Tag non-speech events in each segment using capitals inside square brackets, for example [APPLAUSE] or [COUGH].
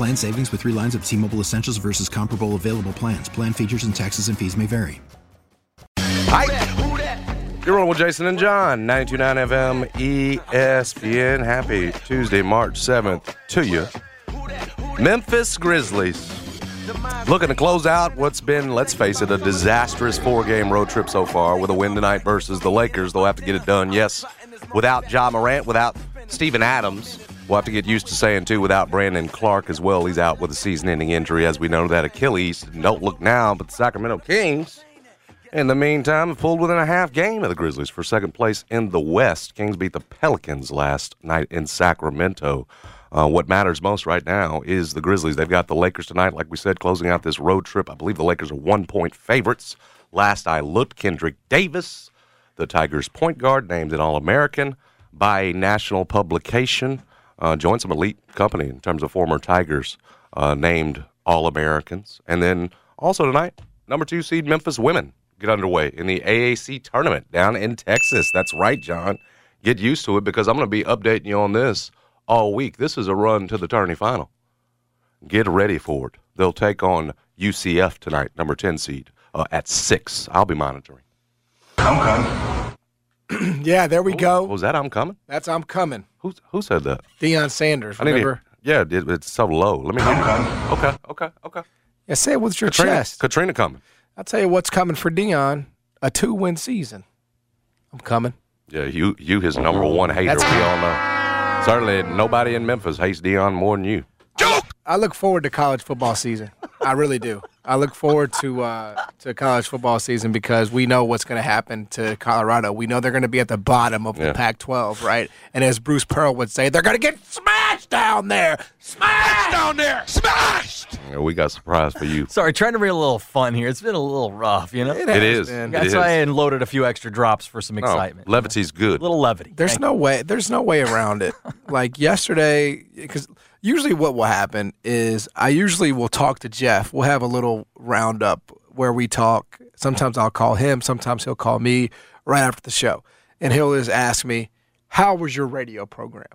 Plan savings with three lines of T Mobile Essentials versus comparable available plans. Plan features and taxes and fees may vary. Hi. You're rolling with Jason and John, 929 FM ESPN. Happy Tuesday, March 7th to you. Memphis Grizzlies looking to close out what's been, let's face it, a disastrous four game road trip so far with a win tonight versus the Lakers. They'll have to get it done, yes, without Ja Morant, without Steven Adams. We'll have to get used to saying, too, without Brandon Clarke as well. He's out with a season ending injury, as we know that Achilles. Don't look now, but the Sacramento Kings, in the meantime, have pulled within a half game of the Grizzlies for second place in the West. Kings beat the Pelicans last night in Sacramento. Uh, what matters most right now is the Grizzlies. They've got the Lakers tonight, like we said, closing out this road trip. I believe the Lakers are one point favorites. Last I looked, Kendrick Davis, the Tigers' point guard, named an All American by a national publication uh, joined some elite company in terms of former Tigers uh, named All Americans. And then also tonight, number two seed Memphis women get underway in the AAC tournament down in Texas. That's right, John. Get used to it because I'm going to be updating you on this all week. This is a run to the tourney final. Get ready for it. They'll take on UCF tonight, number 10 seed, uh, at 6. I'll be monitoring. Coming. [CLEARS THROAT] yeah, there we oh, go. Oh, Was that I'm coming? That's I'm coming. Who who said that? Deion Sanders. I Remember? yeah, it, it's so low. Let me. I'm coming. Okay, okay, okay. Yeah, say it with your Katrina, chest. Katrina coming. I'll tell you what's coming for Deion: a two-win season. I'm coming. Yeah, you you his number one hater. That's- we all know. Certainly, nobody in Memphis hates Deion more than you. I look forward to college football season. I really do. I look forward to uh, to college football season because we know what's going to happen to Colorado. We know they're going to be at the bottom of Yeah. the Pac-12, right? And as Bruce Pearl would say, they're going to get smashed down there. Smashed down there. Smashed. Yeah, we got a surprise for you. Sorry, trying to bring a little fun here. It's been a little rough, you know. It It has is. been. It That's is. why I unloaded a few extra drops for some No, excitement. levity's good. A little levity. There's Thank no way. There's no way around it. [LAUGHS] like yesterday, because usually what will happen is I usually will talk to Jeff. We'll have a little roundup where we talk. Sometimes I'll call him. Sometimes he'll call me right after the show, and he'll just ask me, "How was your radio program?"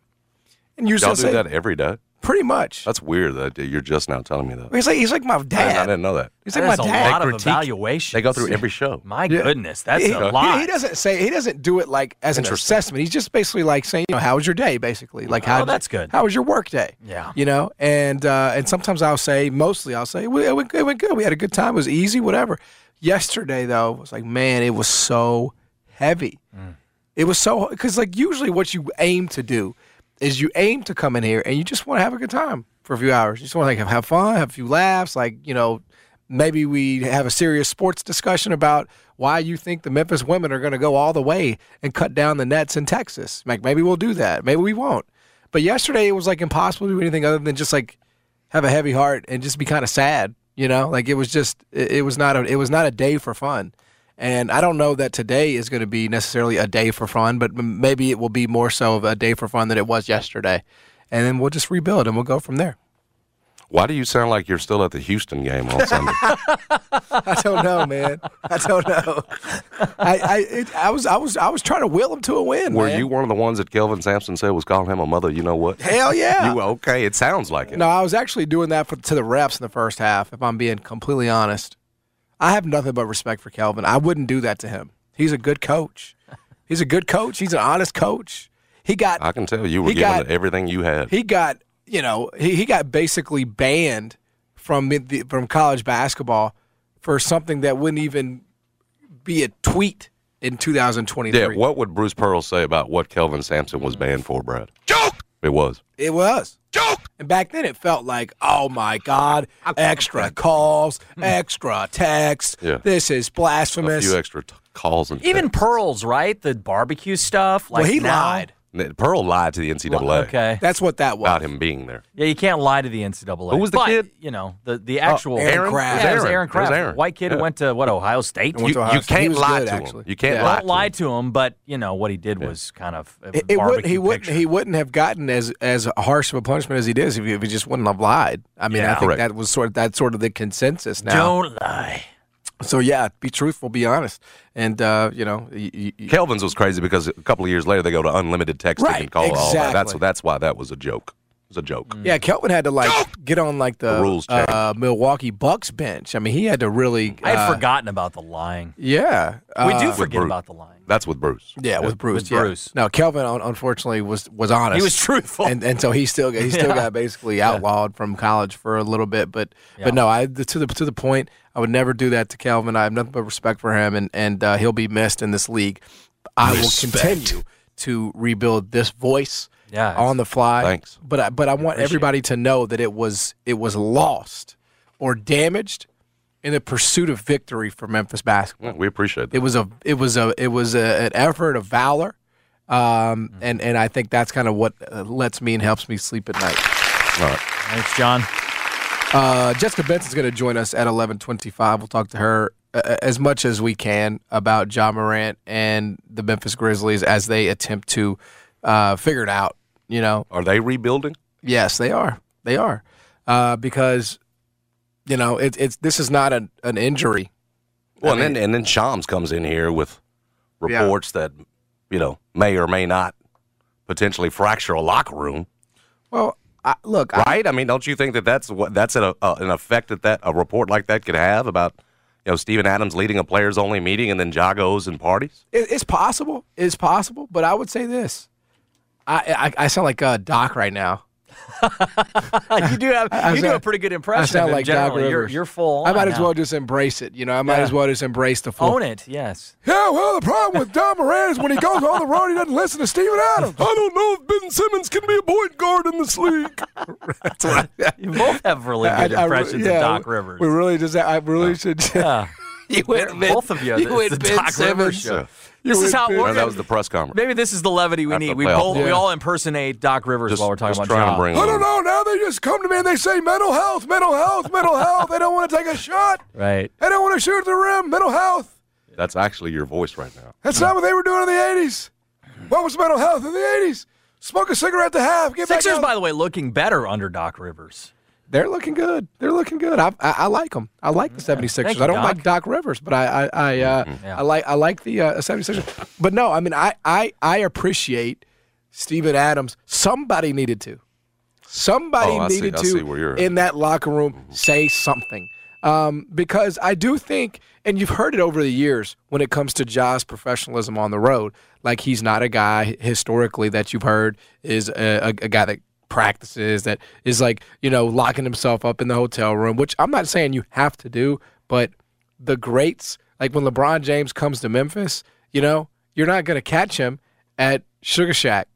And usually Y'all I'll do say, that every day. Pretty much. That's weird that you're just now telling me that. He's like he's like my I, I didn't know that. He's That like is my a lot of critique- evaluation. They go through every show. [LAUGHS] My Yeah. goodness, that's he, a lot. He, doesn't say he doesn't do it like as an Interesting. assessment. He's just basically like saying, you know, how was your day? Basically, like how Oh, that's good. How was your work day? Yeah. you know, and uh, and sometimes I'll say, mostly I'll say, well, it went, it went good. We had a good time. It was easy, whatever. Yesterday though, it was like, man, it was so heavy. Mm. It was so because like usually what you aim to do is you aim to come in here and you just want to have a good time for a few hours. You just want to like have, fun, have a few laughs, like you know, maybe we have a serious sports discussion about why you think the Memphis women are going to go all the way and cut down the nets in Texas. Like maybe we'll do that, maybe we won't. But yesterday it was like impossible to do anything other than just like have a heavy heart and just be kind of sad. You know, like it was just it, it was not a it was not a day for fun. And I don't know that today is going to be necessarily a day for fun, but maybe it will be more so of a day for fun than it was yesterday. And then we'll just rebuild and we'll go from there. Why do you sound like you're still at the Houston game on Sunday? [LAUGHS] [LAUGHS] I don't know, man. I don't know. I I, it, I was I was I was trying to will him to a win. Were man. you one of the ones that Kelvin Sampson said was calling him a mother? You know what? Hell yeah. You okay? It sounds like it. No, I was actually doing that for, to the reps in the first half. If I'm being completely honest, I have nothing but respect for Kelvin. I wouldn't do that to him. He's a good coach. He's a good coach. He's an honest coach. He got I can tell you were He giving got- everything you had. he got you know he, he got basically banned from the, from college basketball for something that wouldn't even be a tweet in 2023. Yeah, what would Bruce Pearl say about what Kelvin Sampson was banned for, Brad? Joke! It was. It was. Joke! And back then it felt like, oh my God, extra calls, hmm. extra texts. Yeah. This is blasphemous. A blasphemous. few extra t- calls and Even texts. Pearls, right? The barbecue stuff. Like well, he now- lied. Pearl lied to the NCAA Okay. That's what that was. about him being there. Yeah, you can't lie to the NCAA. Who was the But, kid? You know, the the actual oh, Aaron Yeah, it was Aaron. Aaron was Craft. Aaron. White kid who Yeah. went to what Ohio State. Went You, to Ohio you State. Can't lie good, to actually. him. You can't Yeah. lie. Don't to lie him. to him, but you know what he did was kind of a It, it would, he wouldn't picture. he wouldn't have gotten as as harsh of a punishment as he did if he, if he just wouldn't have lied. I mean, Yeah. I think Correct. that was sort of that's sort of the consensus now. Don't lie. So yeah, be truthful, be honest, and uh, you know, y- y- Kelvin's was crazy because a couple of years later they go to unlimited texting Right, and call all that. That's that's why that was a joke. It was a joke. yeah, Kelvin had to like get on like the, The rules changed. uh, Milwaukee Bucks bench. I mean, he had to really. I had uh, forgotten about the lying. Yeah, we do uh, forget Bruce. about the lying. That's with Bruce. Yeah, with Bruce. with yeah. Bruce. No, Kelvin un- unfortunately was was honest. He was truthful. and and so he still he still Yeah. got basically outlawed from college for a little bit. But Yeah. but no, I to the to the point, I would never do that to Kelvin. I have nothing but respect for him, and and uh, he'll be missed in this league. I will continue to rebuild this voice. Yeah, on the fly. Thanks. But I, but I want everybody to know that it was it was lost or damaged in the pursuit of victory for Memphis basketball. Yeah, we appreciate that. It was a it was a it was a, an effort of valor, um, and and I think that's kind of what uh, lets me and helps me sleep at night. All right. Thanks, John. Uh, Jessica Benson's going to join us at eleven twenty five. We'll talk to her uh, as much as we can about Ja Morant and the Memphis Grizzlies as they attempt to uh, figure it out. You know, Are they rebuilding? Yes, they are. They are uh, because you know it, it's this is not an, an injury. Well, I mean- and then and then Shams comes in here with Yeah. reports that you know may or may not potentially fracture a locker room. Well, I, look, Right? I mean, don't you think that that's what that's a, a, an effect that that a report like that could have about you know Steven Adams leading a players only meeting and then Ja goes and parties? it, it's possible. It's possible, but I would say this. I I, I sound like uh, Doc right now. [LAUGHS] you do have I you do sound- a pretty good impression. I impression sound like Doc generally. You're, Rivers. you're full. I on might as now. well just embrace it. You know, I might Yeah. as well just embrace the full. own it. Yes. Yeah, well, the problem with Don Moran is when he goes on the road, he doesn't listen to Steven Adams. [LAUGHS] I don't know if Ben Simmons can be a point guard in this league. That's [LAUGHS] right. You both have really good I- I- impressions yeah, of Doc Rivers. We really just, I really should. yeah. [LAUGHS] you went Ben- both of you. You went the [LAUGHS] Ben Doc Rivers Simmons. show. This is how Ben- we're that was the press conference. Maybe this is the levity we After need. We playoff. both we all impersonate Doc Rivers Just- while we're talking just about trying to bring I don't know. Now they just come to me and they say mental health, mental health, mental health. They don't want to take a shot. Right. They don't want to shoot at the rim. Mental health. That's actually your voice right now. That's not what they were doing in the 80s. What was mental health in the 80s? Smoke a cigarette to half. Get back Sixers, out. by the way, looking better under Doc Rivers. They're looking good. They're looking good. I, I, I like them. I like the 76ers. Thank you, I don't Doc. like Doc Rivers, but I I I, uh, Yeah. I like I like the uh, 76ers. But no, I mean I I I appreciate Steven Adams. Somebody needed to. Somebody Oh, see- needed to see you're- in that locker room say something. Um, because I do think, and you've heard it over the years when it comes to Ja's professionalism on the road. Like he's not a guy historically that you've heard is a, a, a guy that practices that is like you know locking himself up in the hotel room. Which I'm not saying you have to do, but the greats like when LeBron James comes to Memphis, you know you're not going to catch him at Sugar Shack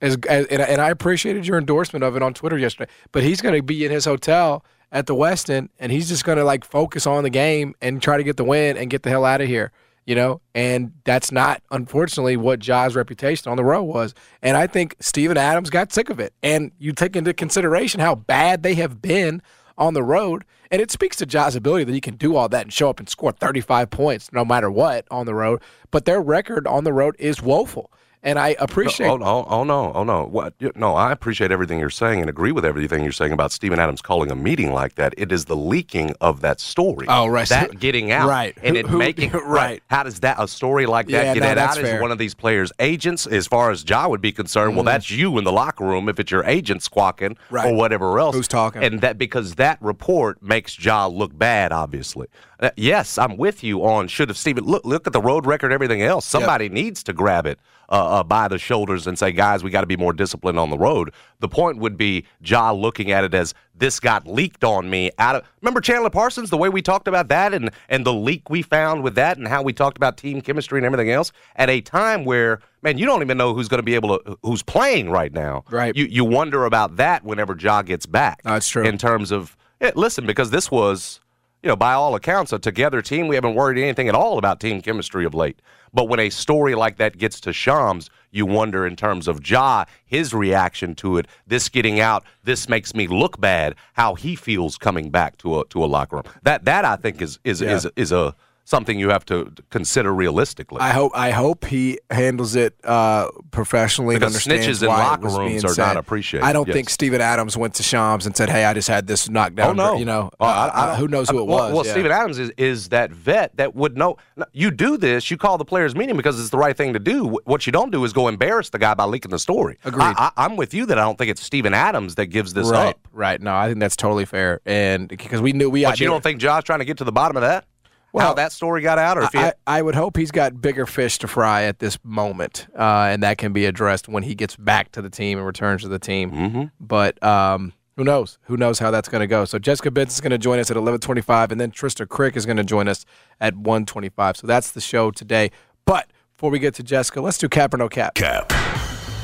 as, as and, and I appreciated your endorsement of it on Twitter yesterday. But he's going to be in his hotel at the Westin, and he's just going to like focus on the game and try to get the win and get the hell out of here. You know, and that's not unfortunately what Ja's reputation on the road was. And I think Steven Adams got sick of it. And you take into consideration how bad they have been on the road, and it speaks to Ja's ability that he can do all that and show up and score 35 points no matter what on the road. But their record on the road is woeful. And I appreciate Oh, oh, oh no, oh no. What? No, I appreciate everything you're saying and agree with everything you're saying about Steven Adams calling a meeting like that. It is the leaking of that story. Oh, right. That getting out, Right. And Who- it who- making [LAUGHS] right. How does that a story like that Yeah, get no, it out? Is one of these players' agents, as far as Ja would be concerned. Well, that's you in the locker room if it's your agent squawking Mm-hmm. Right. or whatever else. Who's talking. And that because that report makes Ja look bad, obviously. Uh, yes, I'm with you on should have Steven look look at the road record, everything else. Somebody needs to grab it uh, uh, by the shoulders and say, guys, we got to be more disciplined on the road. The point would be Ja looking at it as this got leaked on me out of. Remember Chandler Parsons, the way we talked about that and and the leak we found with that, and how we talked about team chemistry and everything else at a time where man, you don't even know who's going to be able to who's playing right now. Right. You you wonder about that whenever Ja gets back. That's true. In terms of yeah, listen, because this was you know, by all accounts, a together team. We haven't worried anything at all about team chemistry of late. But when a story like that gets to Shams, you wonder in terms of Ja, his reaction to it, this getting out, this makes me look bad, how he feels coming back to a to a locker room. That that I think is is Yeah. is is a something you have to consider realistically. I hope I hope he handles it uh, professionally Because snitches in locker rooms are not appreciated, I don't yes. think Steven Adams went to Shams and said, "Hey, I just had this knocked down." Oh no! you know, uh, I- I uh, who knows who it well, was? Well, yeah. Steven Adams is, is that vet that would know. You do this. You call the players' meeting because it's the right thing to do. What you don't do is go embarrass the guy by leaking the story. Agreed. I, I'm with you that I don't think it's Steven Adams that gives this right, up. right. No, I think that's totally fair, and because we knew we. But you don't think Ja's trying to get to the bottom of that? Well, how that story got out, or if he I, I would hope he's got bigger fish to fry at this moment, uh, and that can be addressed when he gets back to the team and returns to the team. Mm-hmm. But um, who knows? Who knows how that's going to go? So Jessica Benson is going to join us at eleven twenty-five, and then Trista Crick is going to join us at one twenty-five. So that's the show today. But before we get to Jessica, let's do cap or no cap. Cap.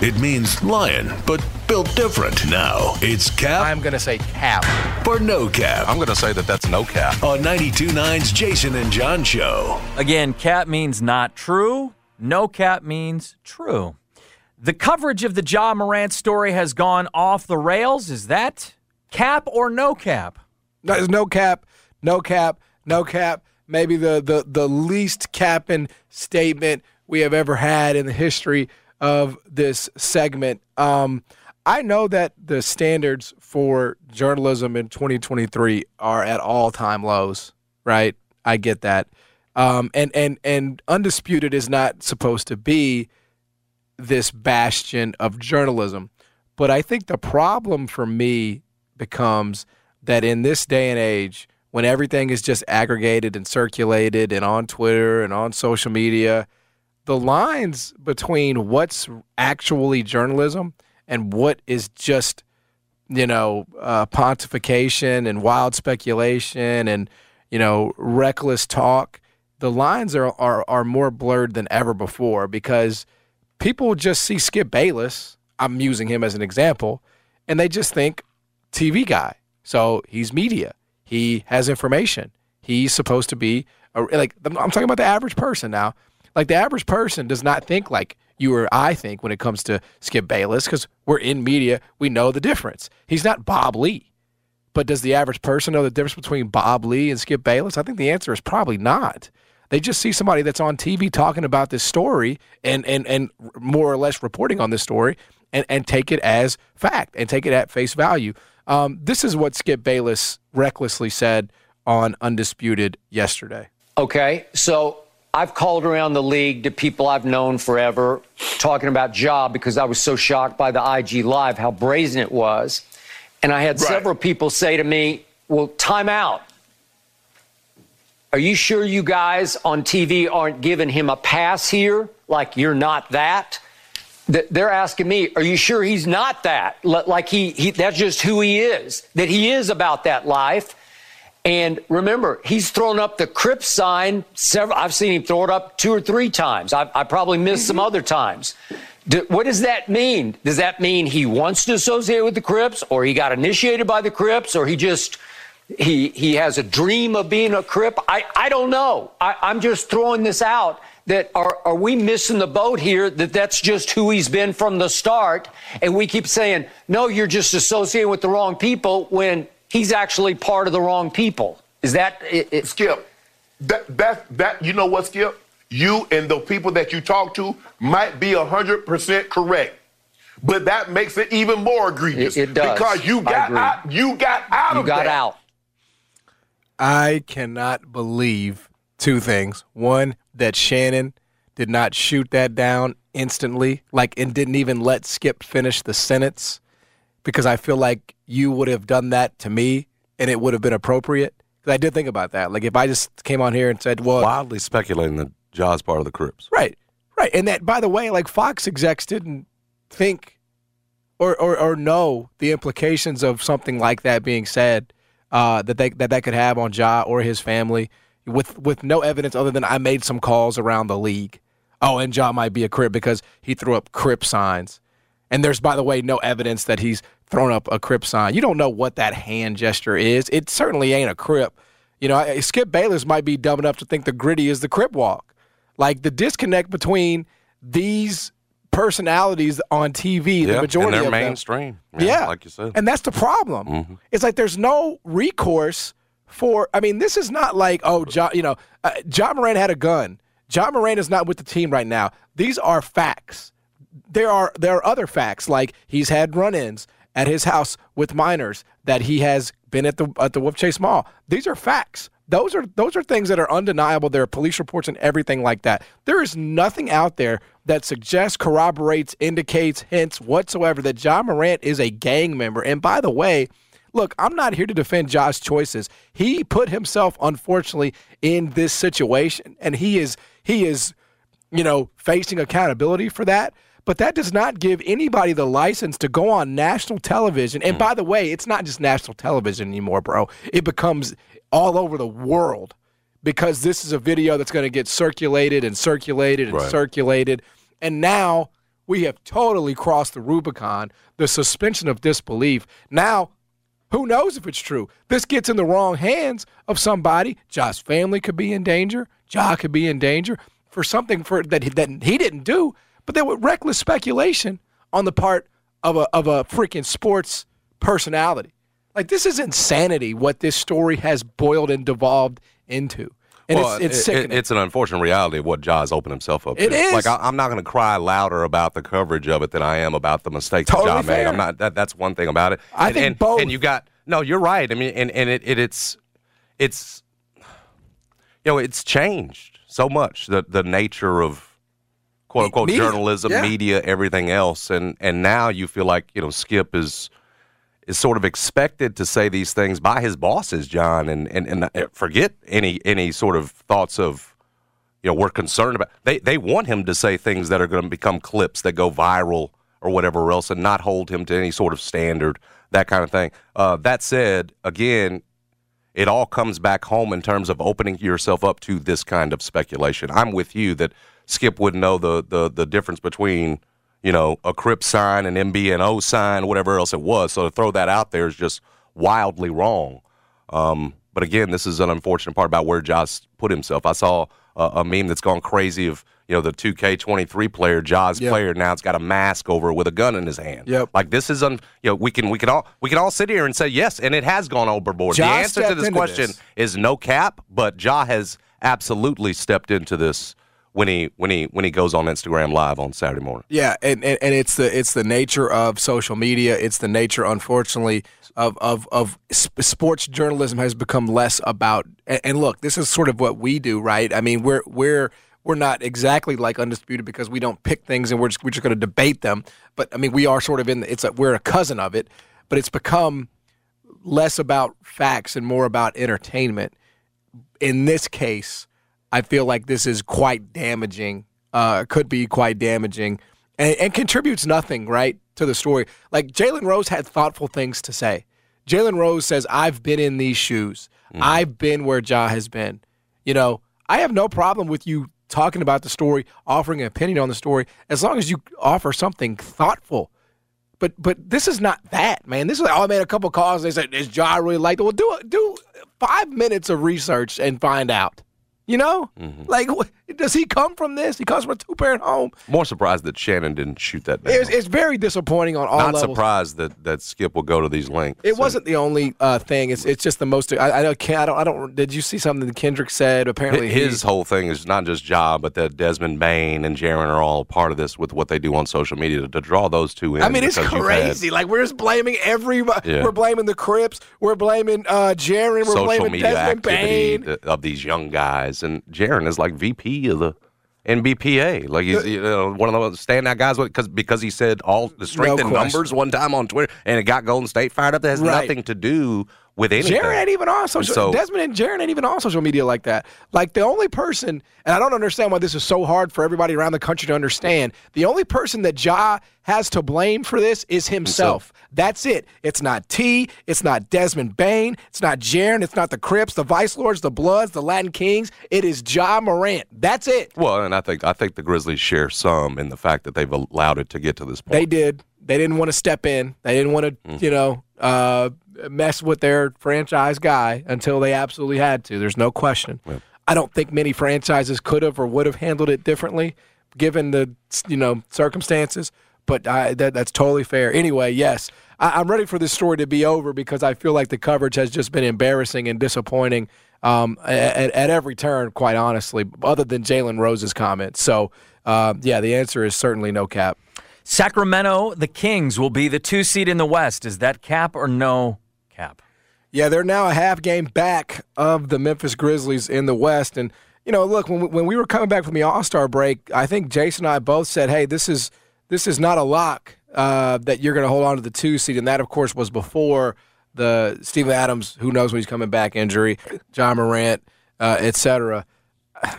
It means lion, but built different. Now it's cap I'm going to say cap. For no cap I'm going to say that that's no cap. on 92.9's Jason and John Show. Again, cap means not true. No cap means true. The coverage of the Ja Morant story has gone off the rails. Is that cap or no cap? No, There's no cap, no cap, no cap. Maybe the the the least capping statement we have ever had in the history of this segment. Um, I know that the standards for journalism in 2023 are at all time lows. Right, I get that. Um, and and and undisputed is not supposed to be this bastion of journalism. But I think the problem for me becomes that in this day and age, when everything is just aggregated and circulated and on Twitter and on social media, the lines between what's actually journalism and what is just, you know, uh, pontification and wild speculation and, you know, reckless talk, the lines are, are, are more blurred than ever before because people just see Skip Bayless. I'm using him as an example, and they just think TV guy. So he's media. He has information. He's supposed to be a, like I'm talking about the average person now. Like the average person does not think like you or I think when it comes to Skip Bayless because we're in media. We know the difference. He's not Bob Lee. But does the average person know the difference between Bob Lee and Skip Bayless? I think the answer is probably not. They just see somebody that's on TV talking about this story and and and more or less reporting on this story and and take it as fact and take it at face value. Um, this is what Skip Bayless recklessly said on Undisputed yesterday. Okay, so I've called around the league to people I've known forever talking about job because I was so shocked by the IG live how brazen it was. And I had several people say to me, "Well, time out. Are you sure you guys on TV aren't giving him a pass here? Like you're not that?" Th- They're asking me, "Are you sure he's not that? Like he, he that's just who he is. That he is about that life." And remember, he's thrown up the Crip sign several. I've seen him throw it up two or three times. I, I probably missed some mm-hmm. other times. Do, what does that mean? Does that mean he wants to associate with the Crips, or he got initiated by the Crips, or he just he he has a dream of being a Crip? I I don't know. I, I'm just throwing this out. That are are we missing the boat here? That that's just who he's been from the start, and we keep saying no. You're just associating with the wrong people when he's actually part of the wrong people. Is that it, it, Skip, that that that you know what, Skip? You and the people that you talk to might be hundred percent correct, but that makes it even more egregious. It- it does. because you got out. You got out you of got that. out? I cannot believe two things. One, that Shannon did not shoot that down instantly, like, and didn't even let Skip finish the sentence because I feel like you would have done that to me and it would have been appropriate. I did think about that. Like if I just came on here and said, "Well, Wildly speculating that Ja's part of the Crips. Right, right, and that by the way, like Fox execs didn't think or or, or know the implications of something like that being said uh, that they that that could have on Ja or his family with with no evidence other than I made some calls around the league. Oh, and Ja might be a Crip because he threw up Crip signs. And there's, by the way, no evidence that he's thrown up a Crip sign. You don't know what that hand gesture is. It certainly ain't a Crip. You know, Skip Bayless might be dumb enough to think the gritty is the Crip walk. Like the disconnect between these personalities on TV, Yeah, the majority and they're of them- mainstream. yeah, like you said. and that's the problem. Mm-hmm. It's like there's no recourse for. I mean, this is not like oh, John. You know, uh, John Moran had a gun. John Moran is not with the team right now. These are facts. There are there are other facts like he's had run-ins at his house with minors that he has been at the at the Wolfchase Mall. These are facts. Those are those are things that are undeniable. There are police reports and everything like that. There is nothing out there that suggests, corroborates, indicates, hints whatsoever that Ja Morant is a gang member. And by the way, look, I'm not here to defend Ja's choices. He put himself, unfortunately, in this situation, and he is he is, you know, facing accountability for that. But that does not give anybody the license to go on national television. And hmm. by the way, it's not just national television anymore, bro. It becomes all over the world because this is a video that's going to get circulated and circulated and Right. circulated. And now we have totally crossed the Rubicon, the suspension of disbelief. Now, who knows if it's true? This gets in the wrong hands of somebody. Ja's family could be in danger. Ja could be in danger for something for that he, that he didn't do. But there was reckless speculation on the part of a of a freaking sports personality. Like this is insanity. What this story has boiled and devolved into, and well, it's it's it- it- it's an unfortunate reality of what Ja's opened himself up It to. is. Like I, I'm not going to cry louder about the coverage of it than I am about the mistakes Totally that Ja made. I'm not. That, that's one thing about it. I and, think and, both. And you got no. You're right. I mean, and and it, it it's it's you know it's changed so much the the nature of quote unquote Media. journalism, Yeah. media, everything else, and and now you feel like you know Skip is is sort of expected to say these things by his bosses, John, and and, and uh, forget any any sort of thoughts of you know we're concerned about. They they want him to say things that are going to become clips that go viral or whatever else, and not hold him to any sort of standard, that kind of thing. Uh, that said, again. It all comes back home in terms of opening yourself up to this kind of speculation. I'm with you that Skip wouldn't know the the, the difference between you know, a Crip sign, and an MBNO sign, whatever else it was. So to throw that out there is just wildly wrong. Um, but again, this is an unfortunate part about where Josh put himself. I saw a, a meme that's gone crazy of you know the 2K23 player, Jaws Yep. player. Now it's got a mask over it with a gun in his hand. Yep. Like this is un. You know, we can we can all we can all sit here and say yes, and it has gone overboard. Ja the answer to this question this. is no cap, but Ja has absolutely stepped into this when he when he when he goes on Instagram live on Saturday morning. Yeah, and, and, and it's the it's the nature of social media. It's the nature, unfortunately, of of of sports journalism has become less about. And, look, this is sort of what we do, right? I mean, we're we're we're not exactly like undisputed because we don't pick things and we're just we're just going to debate them. But I mean, we are sort of in. It's a, we're a cousin of it, but it's become less about facts and more about entertainment. In this case, I feel like this is quite damaging. Uh, could be quite damaging, and, and contributes nothing right to the story. Like Jalen Rose had thoughtful things to say. Jalen Rose says, "I've been in these shoes. I've been where Ja has been. You know, I have no problem with you talking about the story, offering an opinion on the story, as long as you offer something thoughtful." But but this is not that, man. This is like, oh, I made a couple calls. They said, "Is Ja really like that?" Well, do do five minutes of research and find out. You know, like wh- does he come from this? He comes from a two parent home. More surprised that Shannon didn't shoot that down. It's, it's very disappointing on all Not levels. surprised that, that Skip will go to these lengths. It wasn't the only uh, thing. It's it's just the most. I, I don't. I don't. I don't. Did you see something that Kendrick said? Apparently, he- his whole thing is not just job, but that Desmond Bane and Jaren are all part of this with what they do on social media to, to draw those two in. I mean, it's you've had crazy. Like we're just blaming everybody. Yeah. We're blaming the Crips. We're blaming uh, Jaren. We're social blaming Desmond Bane. of these young guys, and Jaren is like VP of the NBPA. Like he's uh, you know, one of those standout guys because because he said all the strength No in numbers one time on Twitter, and it got Golden State fired up. That has Right. nothing to do with anything. Jaren ain't even on social. So- Desmond and Jaren ain't even on social media like that. Like the only person, and I don't understand why this is so hard for everybody around the country to understand. The only person that Ja has to blame for this is himself. That's it. It's not T. It's not Desmond Bane. It's not Jaron. It's not the Crips, the Vice Lords, the Bloods, the Latin Kings. It is Ja Morant. That's it. Well, and I think I think the Grizzlies share some in the fact that they've allowed it to get to this point. They did. They didn't want to step in. They didn't want to, Mm. you know, uh, mess with their franchise guy until they absolutely had to. There's no question. I don't think many franchises could have or would have handled it differently, given the you know circumstances. But I, that, that's totally fair. Anyway, yes, I, I'm ready for this story to be over because I feel like the coverage has just been embarrassing and disappointing um, at, at every turn. Quite honestly, other than Jalen Rose's comments. So, uh, yeah, the answer is certainly no cap. Sacramento, the Kings will be the two seed in the West. Is that cap or no cap? Yeah, they're now a half game back of the Memphis Grizzlies in the West. And, you know, look, when we, when we were coming back from the All Star break, I think Jason and I both said, hey, this is this is not a lock uh, that you're going to hold on to the two seed. And that, of course, was before the Steven Adams, who knows when he's coming back injury, Ja Morant, uh, et cetera.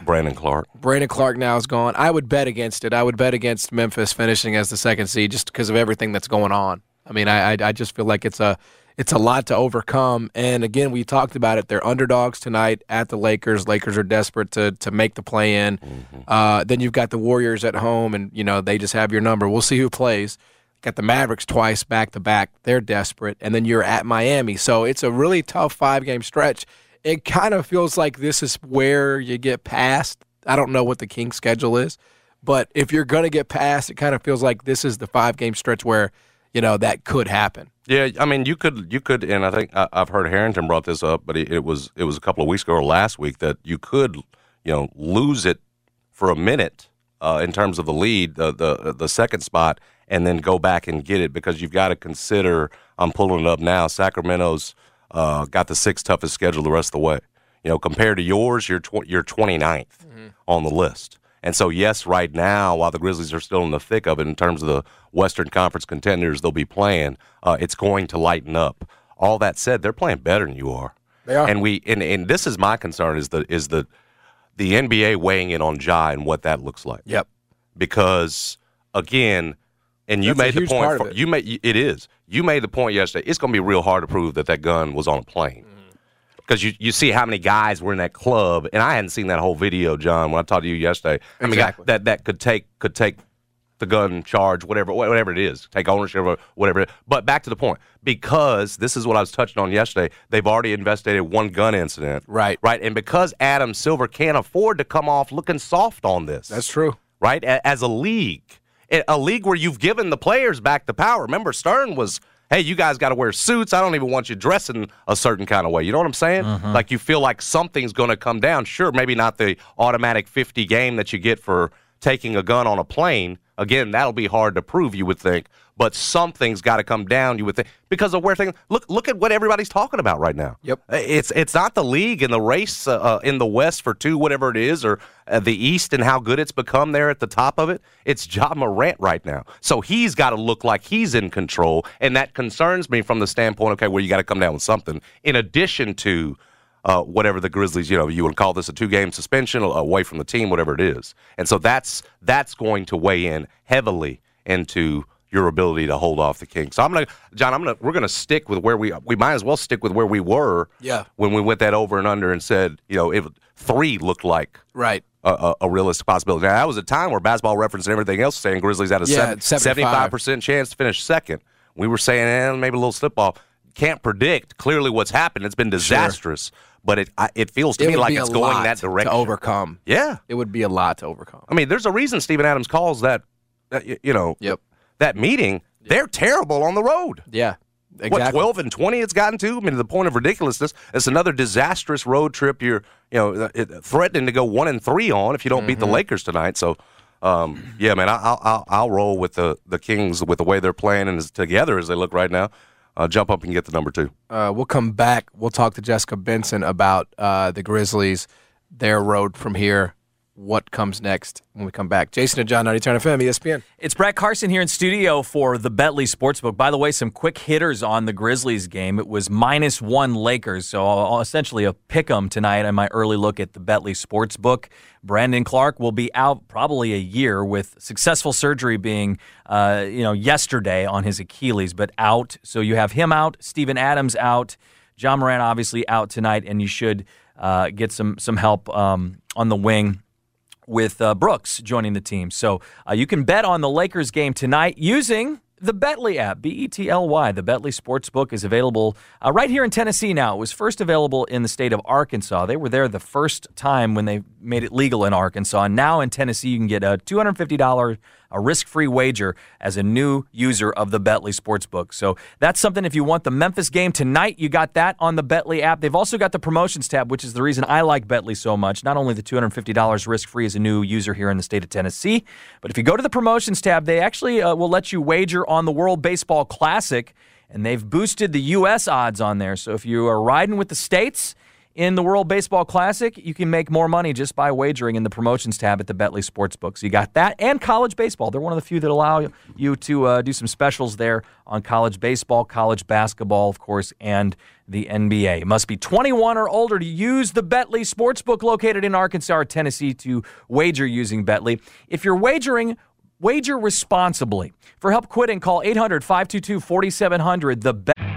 Brandon Clarke. Brandon Clarke now is gone. I would bet against it. I would bet against Memphis finishing as the second seed just because of everything that's going on. I mean, I, I I just feel like it's a it's a lot to overcome. And again, we talked about it. They're underdogs tonight at the Lakers. Lakers are desperate to to make the play in. Uh, then you've got the Warriors at home, and you know they just have your number. We'll see who plays. Got the Mavericks twice back to back. They're desperate, and then you're at Miami. So it's a really tough five game stretch. It kind of feels like this is where you get past. I don't know what the Kings schedule is, but if you're going to get past, it kind of feels like this is the five game stretch where you know that could happen. Yeah, I mean, you could, you could, and I think I, I've heard Harrington brought this up, but it, it was it was a couple of weeks ago or last week that you could, you know, lose it for a minute uh, in terms of the lead, the the the second spot, and then go back and get it because you've got to consider. I'm pulling it up now. Sacramento's uh, got the sixth toughest schedule the rest of the way. You know, compared to yours, you're tw- you're 29th on the list. And so, yes, right now, while the Grizzlies are still in the thick of it in terms of the Western Conference contenders they'll be playing, uh, it's going to lighten up. All that said, they're playing better than you are. They are. And we and, and this is my concern is the is the the NBA weighing in on Ja and what that looks like. Yep. Because again, and you That's made the point. for- You made it is. You made the point yesterday. It's going to be real hard to prove that that gun was on a plane. Mm-hmm. Because you, you see how many guys were in that club, and I hadn't seen that whole video, John. When I talked to you yesterday, I mean, Exactly. that that could take could take the gun charge, whatever whatever it is, take ownership of whatever. it- But back to the point, because this is what I was touching on yesterday. They've already investigated one gun incident, Right. Right, and because Adam Silver can't afford to come off looking soft on this, That's true. right? As a league, a league where you've given the players back the power. Remember, Stern was, hey, you guys got to wear suits. I don't even want you dressing a certain kind of way. You know what I'm saying? Mm-hmm. Like you feel like something's going to come down. Sure, maybe not the automatic 50 game that you get for taking a gun on a plane. Again, that'll be hard to prove, you would think. But something's got to come down, you would think, because of where things. Look, look at what everybody's talking about right now. Yep. It's it's not the league and the race uh, uh, in the West for two, whatever it is, or uh, the East and how good it's become there at the top of it. It's Ja Morant right now, so he's got to look like he's in control, and that concerns me from the standpoint. Okay, well, you got to come down with something in addition to. Uh, whatever the Grizzlies, you know, you would call this a two-game suspension uh, away from the team, whatever it is, and so that's that's going to weigh in heavily into your ability to hold off the Kings. So I'm gonna, John, I'm gonna, we're gonna stick with where we, we might as well stick with where we were, Yeah. when we went that over and under and said, you know, if three looked like Right. a, a, a realistic possibility. Now that was a time where basketball reference and everything else saying Grizzlies had a 75. 75% chance to finish second. We were saying, eh, maybe a little slip ball. Can't predict clearly what's happened. It's been disastrous, but it I, it feels to It me like it's going that direction. to overcome. Yeah, It would be a lot to overcome. I mean, there's a reason Steven Adams calls that, that y- you know, Yep. that meeting. They're terrible on the road. Yeah. What twelve and twenty it's gotten to? I mean, to the point of ridiculousness. It's another disastrous road trip. You're you know uh, threatening to go one and three on if you don't beat the Lakers tonight. So, um, yeah, man, I- I'll, I'll I'll roll with the the Kings with the way they're playing and as together as they look right now. Uh, jump up and get the number two. Uh, we'll come back. We'll talk to Jessica Benson about uh, the Grizzlies, their road from here. What comes next when we come back. Jason and John, 90 Turn FM, ESPN. It's Brad Carson here in studio for the Betly Sportsbook. By the way, some quick hitters on the Grizzlies game. It was minus one Lakers, so essentially a pick 'em tonight on my early look at the Betly Sportsbook. Brandon Clarke will be out probably a year with successful surgery being, uh, you know, yesterday on his Achilles, but out. So you have him out, Steven Adams out, Ja Morant obviously out tonight, and you should uh, get some some help um, on the wing with uh, Brooks joining the team. So uh, you can bet on the Lakers game tonight using the Betly app, B E T L Y. The Betly Sportsbook is available uh, right here in Tennessee now. It was first available in the state of Arkansas. They were there the first time when they made it legal in Arkansas. And now in Tennessee, you can get a $250 a risk-free wager as a new user of the Betly Sportsbook. So that's something if you want the Memphis game tonight, you got that on the Betly app. They've also got the promotions tab, which is the reason I like Betly so much. Not only the $250 risk-free as a new user here in the state of Tennessee, but if you go to the promotions tab, they actually uh, will let you wager on the World Baseball Classic, and they've boosted the U.S. odds on there. So if you are riding with the states – in the World Baseball Classic, you can make more money just by wagering in the promotions tab at the Betly Sportsbook. So you got that and college baseball. They're one of the few that allow you to uh, do some specials there on college baseball, college basketball, of course, and the NBA. Must be 21 or older to use the Betly Sportsbook located in Arkansas or Tennessee to wager using Betly. If you're wagering, wager responsibly. For help quitting, call 800 522 4700. The Bet-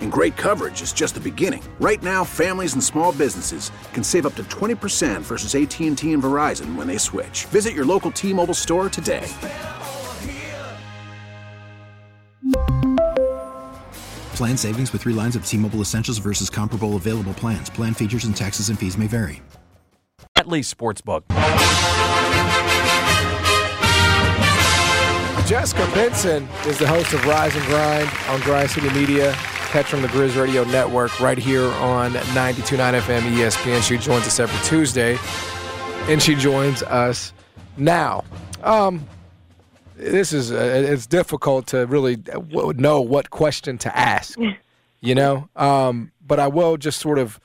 And great coverage is just the beginning. Right now, families and small businesses can save up to 20% versus AT&T and Verizon when they switch. Visit your local T-Mobile store today. Plan savings with 3 lines of T-Mobile Essentials versus comparable available plans. Plan features and taxes and fees may vary. At least sportsbook. Jessica Benson is the host of Rise and Grind on Grind City Media catch from the Grizz Radio Network right here on 92.9 FM ESPN. She joins us every Tuesday, and she joins us now. Um, this is uh, it's difficult to really know what question to ask, you know. Um, but I will just sort of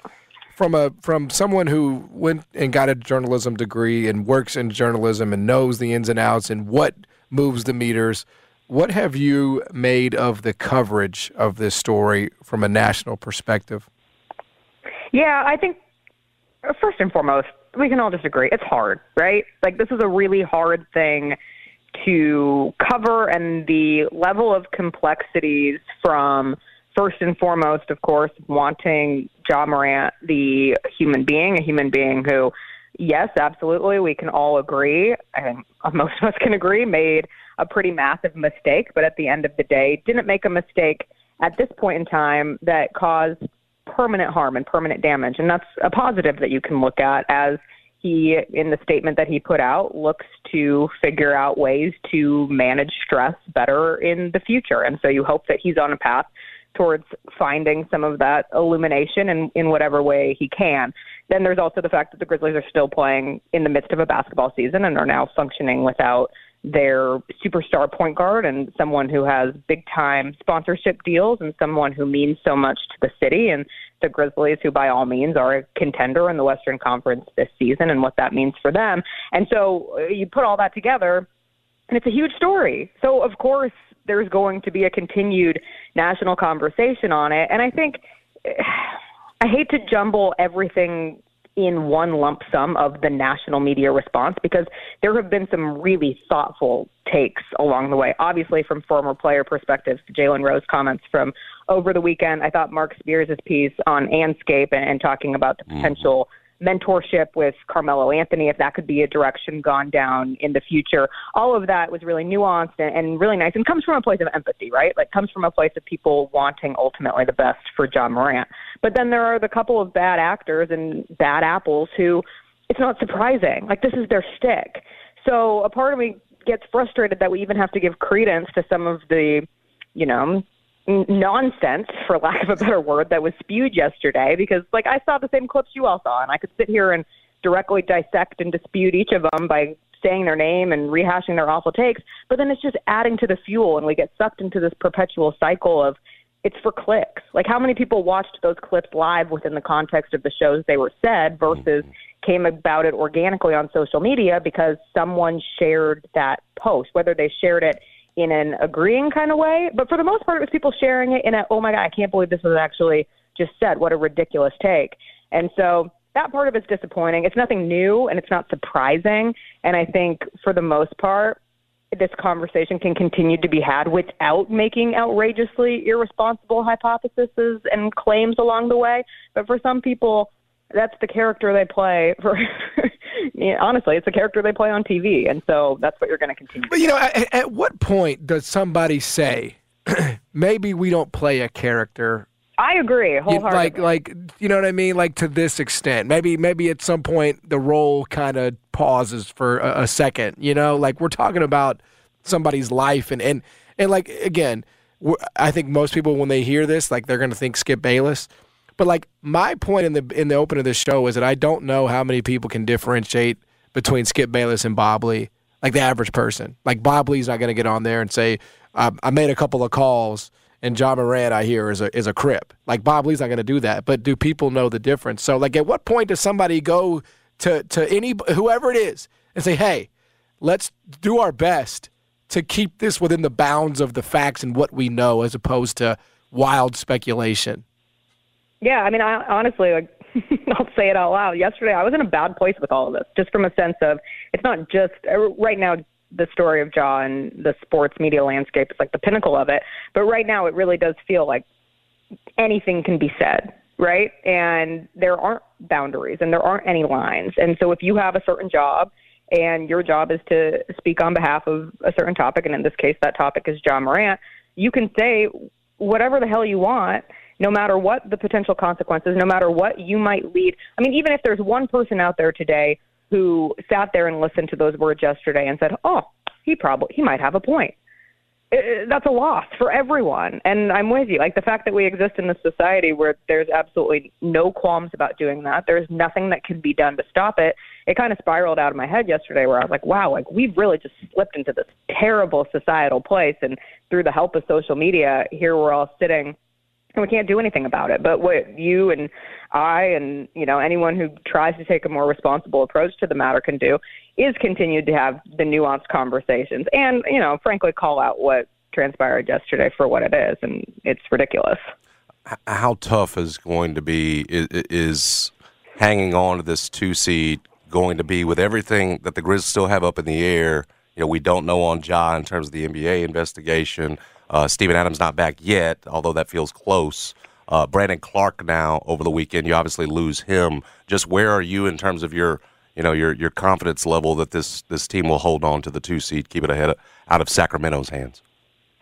from a from someone who went and got a journalism degree and works in journalism and knows the ins and outs and what moves the meters what have you made of the coverage of this story from a national perspective? Yeah, I think uh, first and foremost, we can all just agree it's hard, right? Like this is a really hard thing to cover, and the level of complexities from first and foremost, of course, wanting Ja Morant, the human being, a human being who, yes, absolutely, we can all agree, and [LAUGHS] most of us can agree, made a pretty massive mistake, but at the end of the day, didn't make a mistake at this point in time that caused permanent harm and permanent damage. And that's a positive that you can look at as he, in the statement that he put out, looks to figure out ways to manage stress better in the future. And so you hope that he's on a path towards finding some of that illumination in, in whatever way he can. Then there's also the fact that the Grizzlies are still playing in the midst of a basketball season and are now functioning without their superstar point guard and someone who has big time sponsorship deals and someone who means so much to the city and the Grizzlies, who by all means are a contender in the Western Conference this season and what that means for them. And so uh, you put all that together and it's a huge story. So of course there's going to be a continued national conversation on it. And I think [SIGHS] I hate to jumble everything in one lump sum of the national media response because there have been some really thoughtful takes along the way. Obviously, from former player perspectives, Jalen Rose comments from over the weekend. I thought Marc Spears' piece on Andscape and, and talking about the potential. Mm-hmm mentorship with Carmelo Anthony, if that could be a direction gone down in the future. All of that was really nuanced and, and really nice and comes from a place of empathy, right? Like comes from a place of people wanting ultimately the best for Ja Morant. But then there are the couple of bad actors and bad apples who it's not surprising. Like this is their stick. So a part of me gets frustrated that we even have to give credence to some of the, you know, nonsense, for lack of a better word, that was spewed yesterday because, like, I saw the same clips you all saw, and I could sit here and directly dissect and dispute each of them by saying their name and rehashing their awful takes. But then it's just adding to the fuel, and we get sucked into this perpetual cycle of it's for clicks. Like, how many people watched those clips live within the context of the shows they were said versus mm-hmm. came about it organically on social media because someone shared that post, whether they shared it in an agreeing kind of way. But for the most part, it was people sharing it in a, oh my God, I can't believe this was actually just said. What a ridiculous take. And so that part of it's disappointing. It's nothing new and it's not surprising. And I think for the most part, this conversation can continue to be had without making outrageously irresponsible hypotheses and claims along the way. But for some people, that's the character they play for [LAUGHS] yeah, honestly it's a character they play on tv and so that's what you're going to continue but you know at, at what point does somebody say [CLEARS THROAT] maybe we don't play a character I agree wholeheartedly. Like, like you know what I mean? Like to this extent, maybe, maybe at some point the role kind of pauses for a, a, second. You know, like we're talking about somebody's life, and and and like again, I think most people when they hear this, like they're going to think Skip Bayless. But like my point in the in the open of this show is that I don't know how many people can differentiate between Skip Bayless and Bob Lee, like the average person. Like Bob Lee's not going to get on there and say, I, I made a couple of calls and Ja Morant, I hear is a is a crip. Like Bob Lee's not going to do that. But do people know the difference? So like at what point does somebody go to to any whoever it is and say, hey, let's do our best to keep this within the bounds of the facts and what we know, as opposed to wild speculation. Yeah, I mean, I honestly, like, [LAUGHS] I'll say it out loud. Yesterday, I was in a bad place with all of this, just from a sense of it's not just uh, right now. The story of Ja and the sports media landscape is like the pinnacle of it, but right now it really does feel like anything can be said, right? And there aren't boundaries and there aren't any lines. And so if you have a certain job and your job is to speak on behalf of a certain topic, and in this case, that topic is Ja Morant, you can say whatever the hell you want no matter what the potential consequences, no matter what you might lead. I mean, even if there's one person out there today who sat there and listened to those words yesterday and said, "Oh, he probably he might have a point." It, that's a loss for everyone. And I'm with you. Like the fact that we exist in this society where there's absolutely no qualms about doing that, there's nothing that can be done to stop it. It kind of spiraled out of my head yesterday where I was like, wow, like we've really just slipped into this terrible societal place. And through the help of social media, here we're all sitting and we can't do anything about it. But what you and I and you know anyone who tries to take a more responsible approach to the matter can do is continue to have the nuanced conversations and you know frankly call out what transpired yesterday for what it is, and it's ridiculous. How tough is going to be is, hanging on to this two seed going to be with everything that the Grizz still have up in the air? You know, we don't know on Ja in terms of the NBA investigation. Uh, Steven Adams not back yet, although that feels close. Uh, Brandon Clarke now over the weekend. You obviously lose him. Just where are you in terms of your, you know, your your confidence level that this this team will hold on to the two seed, keep it ahead of, out of Sacramento's hands?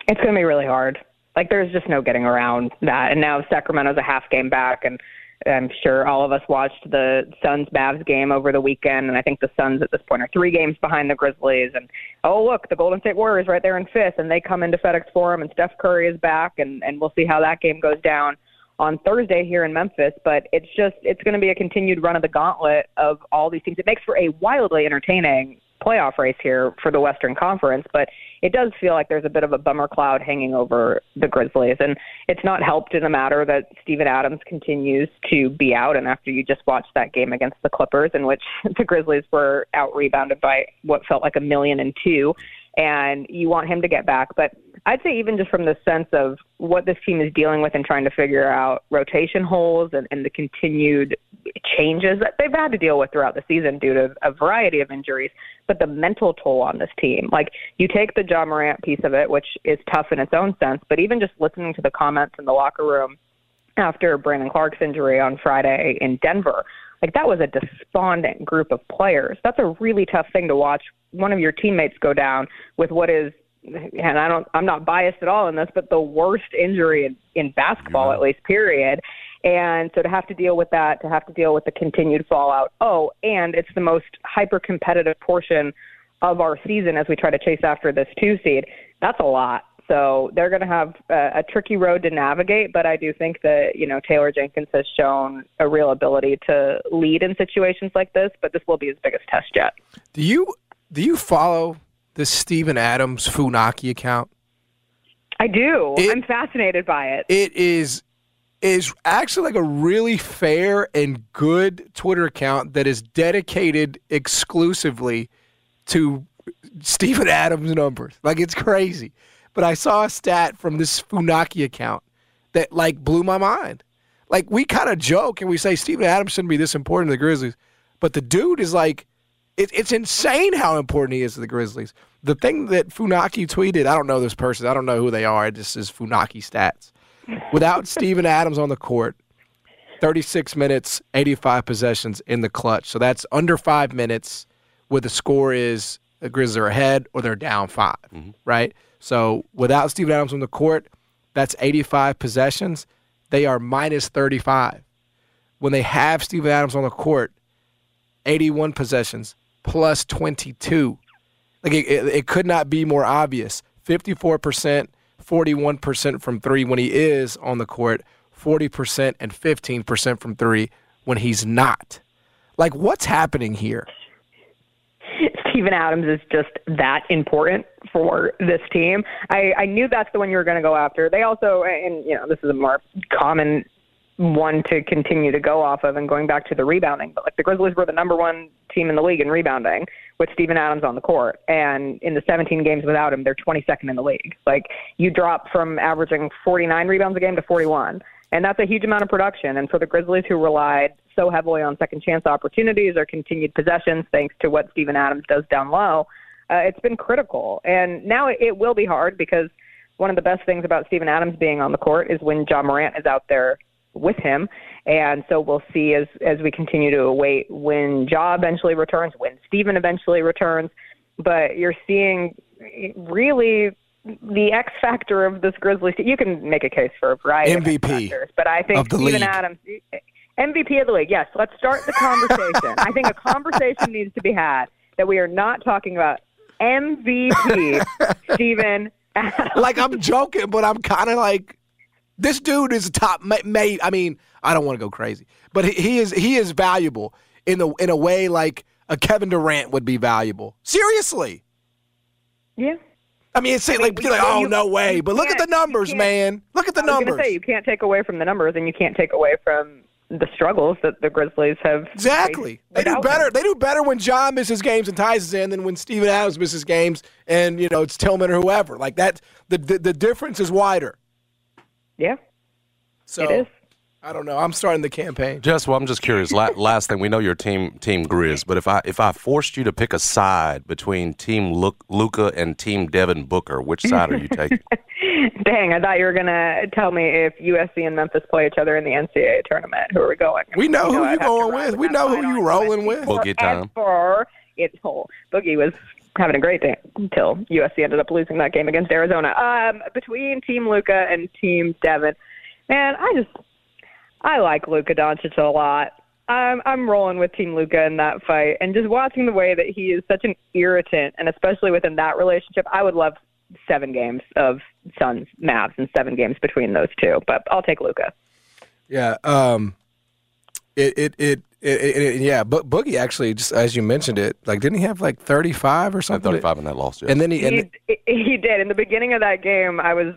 It's going to be really hard. Like there's just no getting around that. And now Sacramento's a half game back, and I'm sure all of us watched the Suns Mavs game over the weekend, and I think the Suns at this point are three games behind the Grizzlies. And oh look, the Golden State Warriors right there in fifth, and they come into FedEx Forum, and Steph Curry is back, and and we'll see how that game goes down on Thursday here in Memphis. But it's just it's going to be a continued run of the gauntlet of all these teams. It makes for a wildly entertaining playoff race here for the Western Conference, but it does feel like there's a bit of a bummer cloud hanging over the Grizzlies. And it's not helped in the matter that Steven Adams continues to be out. And after you just watched that game against the Clippers, in which [LAUGHS] the Grizzlies were out rebounded by what felt like a million and two, and you want him to get back. But I'd say even just from the sense of what this team is dealing with and trying to figure out rotation holes and, and the continued changes that they've had to deal with throughout the season due to a variety of injuries, but the mental toll on this team. Like you take the Ja Morant piece of it, which is tough in its own sense, but even just listening to the comments in the locker room after Brandon Clarke's injury on Friday in Denver, like that was a despondent group of players. That's a really tough thing to watch one of your teammates go down with what is and I don't I'm not biased at all in this, but the worst injury in, in basketball at least, period. And so to have to deal with that, to have to deal with the continued fallout. Oh, and it's the most hyper competitive portion of our season as we try to chase after this two seed. That's a lot. So they're going to have a, a tricky road to navigate, but I do think that you know Taylor Jenkins has shown a real ability to lead in situations like this. But this will be his biggest test yet. Do you do you follow the Steven Adams Funaki account? I do. It, I'm fascinated by it. It is is actually like a really fair and good Twitter account that is dedicated exclusively to Steven Adams numbers. Like it's crazy. But I saw a stat from this Funaki account that like blew my mind. Like we kind of joke and we say Steven Adams shouldn't be this important to the Grizzlies, but the dude is like it, it's insane how important he is to the Grizzlies. The thing that Funaki tweeted, I don't know this person, I don't know who they are. This is Funaki stats. Without [LAUGHS] Steven Adams on the court, 36 minutes, 85 possessions in the clutch. So that's under five minutes where the score is the Grizzlies are ahead or they're down 5 mm-hmm. right? So without Steven Adams on the court, that's 85 possessions. They are minus 35. When they have Steven Adams on the court, 81 possessions, plus 22. Like it, it, it could not be more obvious. 54%, 41% from three when he is on the court, 40% and 15% from three when he's not. Like, what's happening here? Steven Adams is just that important for this team. I, I knew that's the one you were going to go after. They also, and you know, this is a more common one to continue to go off of and going back to the rebounding. But like the Grizzlies were the number one team in the league in rebounding with Steven Adams on the court. And in the 17 games without him, they're 22nd in the league. Like you drop from averaging 49 rebounds a game to 41. And that's a huge amount of production. And for the Grizzlies who relied so heavily on second chance opportunities or continued possessions, thanks to what Steven Adams does down low, uh, it's been critical. And now it, it will be hard because one of the best things about Steven Adams being on the court is when Ja Morant is out there with him. And so we'll see as as we continue to await when Ja eventually returns, when Steven eventually returns. But you're seeing really the X factor of this Grizzlies. You can make a case for a variety MVP of factors, but I think Steven league. Adams. MVP of the league. Yes, let's start the conversation. I think a conversation needs to be had that we are not talking about MVP [LAUGHS] Steven Adams. Like I'm joking, but I'm kind of like this dude is a top. May, I mean, I don't want to go crazy, but he, he is he is valuable in the in a way like a Kevin Durant would be valuable. Seriously. Yeah. I mean, it's I mean, like, you, like oh no way, but look at the numbers, man. Look at the I numbers. Say you can't take away from the numbers, and you can't take away from the struggles that the Grizzlies have. Exactly. They do better. They do better when John misses games and Tyus in than when Steven Adams misses games and you know it's Tillman or whoever. Like that, the the, the difference is wider. Yeah. So it is. I don't know. I'm starting the campaign. Just well, I'm just curious. [LAUGHS] last thing, we know your team, Team Grizz, but if I if I forced you to pick a side between Team Luka and Team Devin Booker, which side are you taking? [LAUGHS] Dang, I thought you were gonna tell me if USC and Memphis play each other in the NCAA tournament. Who are we going? We know who you going with. We know who you rolling with. Boogie time. For it's whole Boogie was having a great day until USC ended up losing that game against Arizona. Um, between Team Luka and Team Devin, man, I just I like Luka Doncic a lot. I'm I'm rolling with Team Luka in that fight, and just watching the way that he is such an irritant, and especially within that relationship, I would love seven games of Suns Mavs and seven games between those two. But I'll take Luka. Yeah. Um. It it it it, it, it, yeah, but Boogie actually, just as you mentioned it, like didn't he have like thirty five or something? Thirty five in that loss, yeah. And then he, and he he did in the beginning of that game. I was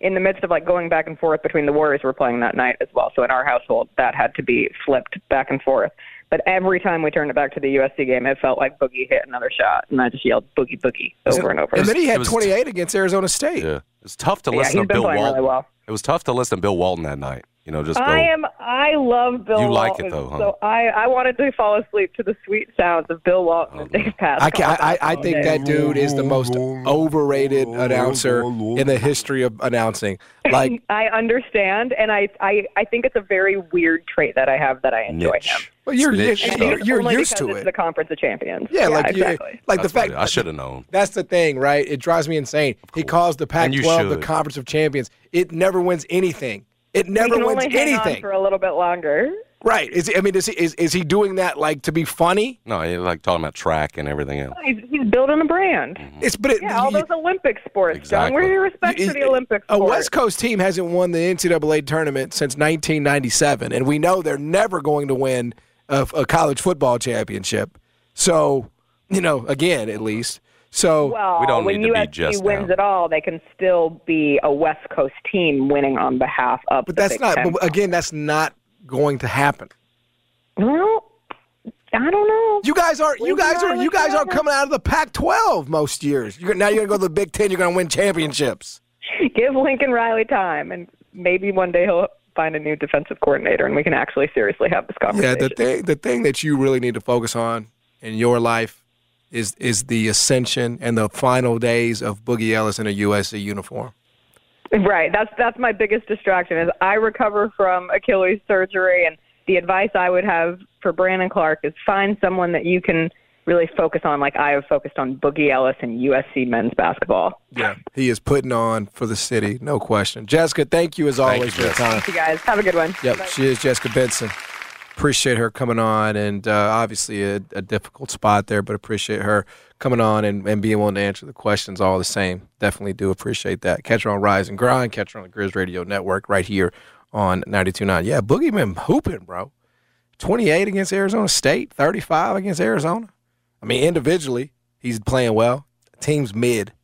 in the midst of like going back and forth between the Warriors were playing that night as well. So in our household, that had to be flipped back and forth. But every time we turned it back to the USC game, it felt like Boogie hit another shot, and I just yelled "Boogie, Boogie" over and over. And then he had was- 28 against Arizona State. Yeah, it's tough to listen he's to Bill Walton. really well. It was tough to listen to Bill Walton that night. You know, just go. I am. I love Bill. You like it, though, huh? So I, I wanted to fall asleep to the sweet sounds of Bill Walton and Dave Pasch. I, can, I, I I think that dude is the most overrated announcer in the history of announcing. Like, [LAUGHS] I understand, and I, I, I think it's a very weird trait that I have that I enjoy him. well, you're you're, Snitch And stuff. you're, you're only used because to it's it. the Conference of Champions. Yeah, like exactly. like the fact what I should have known. That's the thing, right? It drives me insane. He calls the And Pac-12 the. Conference of Champions. It never wins anything. It we never can wins only hang on anything. for a little bit longer. Right? Is he, I mean, is he is, is he doing that like to be funny? No, he like talking about track and everything else. He's, he's building a brand. Mm-hmm. It's but it, Yeah, all you- those Olympic sports. John, where's Exactly. your respect you- for the Olympics? a sports? West Coast team hasn't won the NCAA tournament since 1997, and we know they're never going to win a, a college football championship. So, you know, again, at least. So Well, We don't when need to be USC just wins now. it all, they can still be a West Coast team winning on behalf of. but the that's Big not. Ten. But again, that's not going to happen. Well, I don't know. You guys are. You guys are. You guys are Center. coming out of the Pac-12 most years. You're, now you're going to go to the Big Ten. You're going to win championships. [LAUGHS] Give Lincoln Riley time, and maybe one day he'll find a new defensive coordinator, and we can actually seriously have this conversation. Yeah, the thing the thing that you really need to focus on in your life is is the ascension and the final days of Boogie Ellis in a USC uniform. Right. That's that's my biggest distraction is I recover from Achilles surgery and the advice I would have for Brandon Clarke is find someone that you can really focus on like I have focused on Boogie Ellis and USC men's basketball. Yeah, he is putting on for the city, no question. Jessica, thank you as Thank always you, for your time. Thank you guys. Have a good one. Yep, Bye. she is Jessica Benson. Appreciate her coming on, and uh, obviously a, a difficult spot there, but appreciate her coming on and, and being willing to answer the questions all the same. Definitely do appreciate that. Catch her on Rise and Grind, catch her on the Grizz Radio Network right here on 92.9. Yeah, Boogie been hooping, bro. 28 against Arizona State, 35 against Arizona. I mean, individually, he's playing well. Team's mid.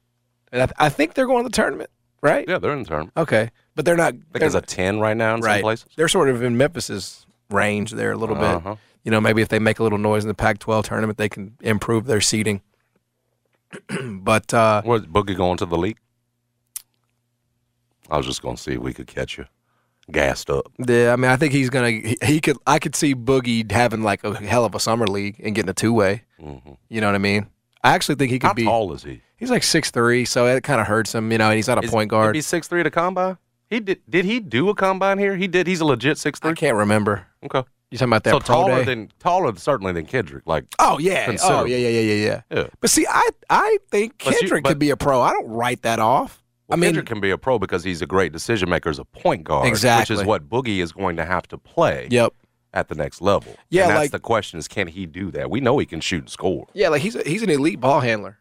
And I, I think they're going to the tournament, right? Yeah, they're in the tournament. Okay, but they're not. I think they're a 10 right now in some right. places. They're sort of in Memphis's range there a little Uh-huh. bit. You know, maybe if they make a little noise in the Pac-12 tournament, they can improve their seeding. [CLEARS THROAT] but uh, Was Boogie going to the league? I was just going to see if we could catch you gassed up. yeah, I mean, I think he's gonna. He, he could. I could see Boogie having like a hell of a summer league and getting a two-way. You know what I mean? I actually think he could Mm-hmm. How be. tall is he? He's like six three, so it kind of hurts him. You know, and he's not a Is- point guard. He's six three at a combine. He did. Did he do a combine here? He did. He's a legit six three. I can't remember. Okay. You talking about that so taller day? than taller certainly than Kendric. Like Oh yeah. Oh yeah, yeah, yeah, yeah, yeah. But see, I I think Kendric could be a pro. I don't write that off. Well, I mean, Kendric can be a pro because he's a great decision maker as a point guard, Exactly. which is what Boogie is going to have to play yep. at the next level. Yeah, and that's like- the question: is can he do that? We know he can shoot and score. Yeah, like he's a, he's an elite ball handler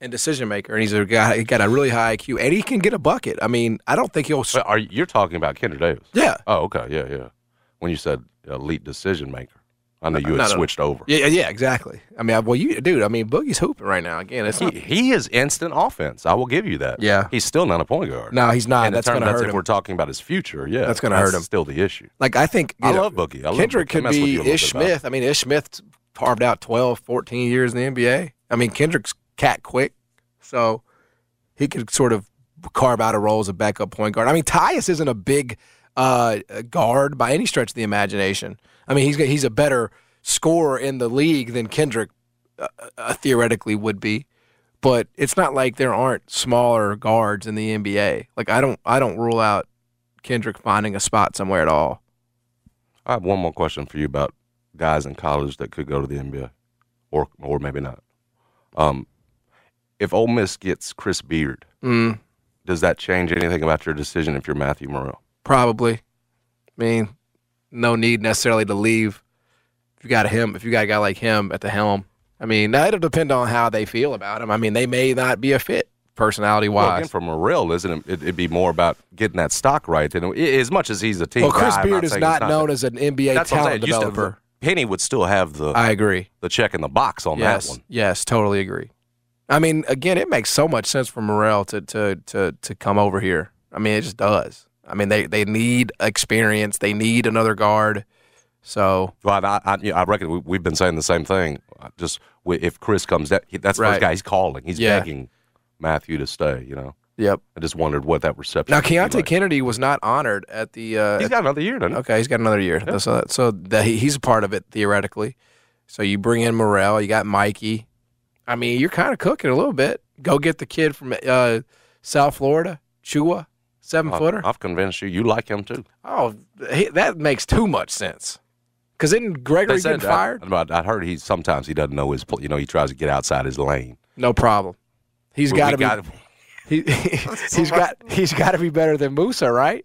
and decision maker, and he's a guy. He got a really high IQ, and he can get a bucket. I mean, I don't think he'll. But are you're talking about Kendric Davis? Yeah. Oh, okay. Yeah, yeah. When you said elite decision maker, I know you had switched over. Yeah, yeah, exactly. I mean, I, well, you, dude. I mean, Boogie's hooping right now. Again, it's He, not. he is instant offense. I will give you that. Yeah. He's still not a point guard. No, he's not. And That's gonna hurt if him. we're talking about his future. Yeah, That's gonna hurt him. Still the issue. Like I think I know, love Boogie. I love Kendric Boogie. Could mess with you a be Ish Smith. I mean, Ish Smith carved out 12, 14 years in the NBA. I mean, Kendric's cat quick, so he could sort of carve out a role as a backup point guard. I mean, Tyus isn't a big uh, guard by any stretch of the imagination. I mean, he's he's a better scorer in the league than Kendric uh, uh, theoretically would be. But it's not like there aren't smaller guards in the NBA. Like I don't I don't rule out Kendric finding a spot somewhere at all. I have one more question for you about guys in college that could go to the NBA, or or maybe not. Um, if Ole Miss gets Chris Beard, Mm, does that change anything about your decision if you're Matthew Murrell? Probably. I mean, no need necessarily to leave. If you got him, if you got a guy like him at the helm, I mean, it'll depend on how they feel about him. I mean, they may not be a fit personality Well, wise. again, for Murrell, isn't it? it- It'd be more about getting that stock right. And as much as he's a team, Well, Chris guy, Beard is not he's known as an NBA That's talent developer. Penny would still have the I agree. the check in the box on yes, that one. yes, totally agree. I mean, again, it makes so much sense for Murrell to to to to come over here. I mean, it just does. I mean, they they need experience. They need another guard. So, well, I, I, I reckon we, we've been saying the same thing. Just if Chris comes, down, that's the Right. first guy he's calling. He's Yeah. begging Matthew to stay. You know. Yep. I just wondered what that reception. now Keonte like. Kennedy was not honored at the. Uh, He's got another year, doesn't he? Okay, he's got another year. So, so that he, he's a part of it theoretically. So you bring in Murrell, you got Mikey. I mean, you're kind of cooking a little bit. Go get the kid from uh, South Florida, Tchewa, seven footer. I've convinced you. You like him too. Oh, he, that makes too much sense. Because didn't Gregory said get fired? I, I heard he sometimes he doesn't know his. You know, he tries to get outside his lane. No problem. He's got to be. gotta- [LAUGHS] he, [LAUGHS] he's [LAUGHS] got. He's got to be better than Musa, right?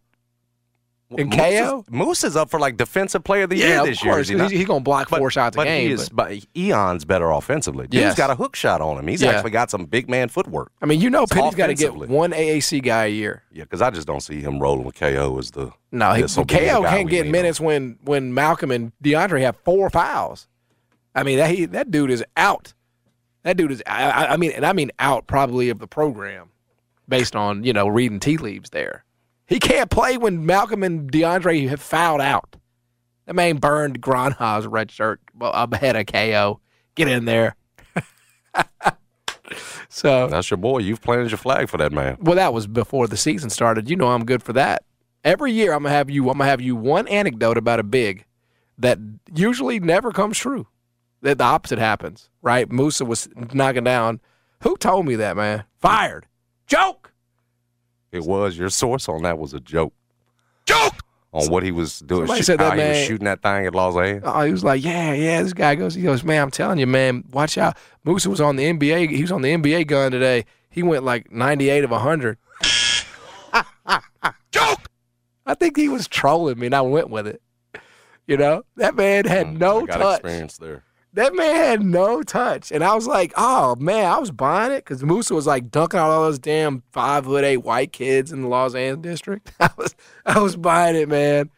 And Moose KO. is, Moose is up for like defensive player of the Yeah, year this year. course, is he 'cause he's- he's gonna block four shots a but game, He is, but Eon's better offensively. he's got a hook shot on him. He's Yeah. actually got some big man footwork. I mean, you know, Penny's got to get one AAC guy a year. Yeah, because I just don't see him rolling with KO as the. No, he, this will be the KO can't get lean on. minutes when when Malcolm and DeAndre have four fouls. I mean, that he, that dude is out. That dude is. I- I mean, and I mean out probably of the program, based on you know reading tea leaves. There, he can't play when Malcolm and DeAndre have fouled out. That man burned Gronha's red shirt ahead of KO. Get in there. [LAUGHS] so That's your boy. You've planted your flag for that man. well, that was before the season started. You know I'm good for that. Every year I'm gonna have you. I'm gonna have you one anecdote about a big that usually never comes true. That the opposite happens. Right? Musa was knocking down. Who told me that, man? Fired. Joke. It was your source on that was a joke. Joke on what he was doing. Somebody shoot- said that how he was man- shooting that thing at Los Angeles. Oh, he was like, yeah, yeah. This guy goes, he goes, man, I'm telling you, man, watch out. Musa was on the NBA. He was on the NBA gun today. He went like 98 of 100. [LAUGHS] Joke. I think he was trolling me, and I went with it. You know, that man had no Mm, I got touch. experience there. That man had no touch, and I was like, "Oh man, I was buying it because Musa was like dunking on all those damn five foot eight white kids in the Los Angeles district. [LAUGHS] I was, I was buying it, man.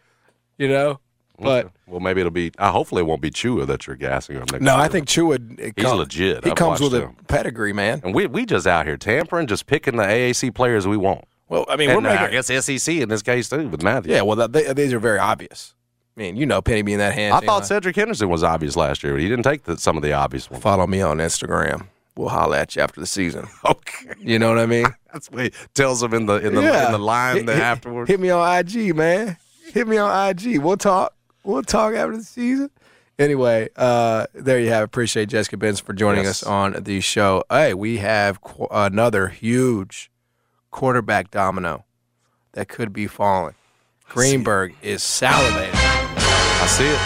You know, but Well, maybe it'll be. Uh, hopefully, it won't be Tchewa that you're gassing him next no, year. I think Tchewa. it He's come- legit. He I've comes with watched a pedigree, man. And we we just out here tampering, just picking the AAC players we want. Well, I mean, and we're uh, making. I guess SEC in this case too with Matthew. yeah, well, that, they, these are very obvious. I mean, you know, Penny being that hand. I thought Cedric Henderson was obvious last year, but he didn't take the, some of the obvious ones. Follow me on Instagram. We'll holler at you after the season. [LAUGHS] Okay, You know what I mean? [LAUGHS] that's what he tells him in the in the, Yeah. in the line Hit- hit- afterwards. Hit me on IG, man. Hit me on IG. We'll talk. We'll talk after the season. Anyway, uh, there you have. it. Appreciate Jessica Benson for joining Yes. us on the show. Hey, we have qu- another huge quarterback domino that could be falling. Greenberg is salivating. I see it.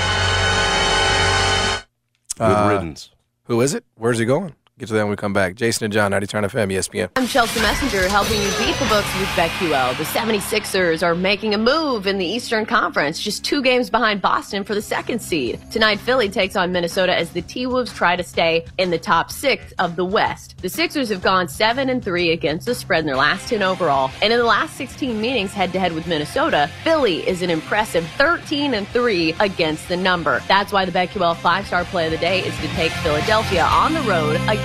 Good Uh, riddance. Who is it? Where's he going? Get to that when we come back. Jason and John, 90 Turn FM, ESPN. I'm Chelsea Messenger helping you beat the books with BetQL. The 76ers are making a move in the Eastern Conference, just two games behind Boston for the second seed. Tonight, Philly takes on Minnesota as the T-Wolves try to stay in the top six of the West. The Sixers have gone 7 and 3 against the spread in their last 10 overall. And in the last 16 meetings head to head with Minnesota, Philly is an impressive 13 and 3 against the number. That's why the BetQL five-star play of the day is to take Philadelphia on the road against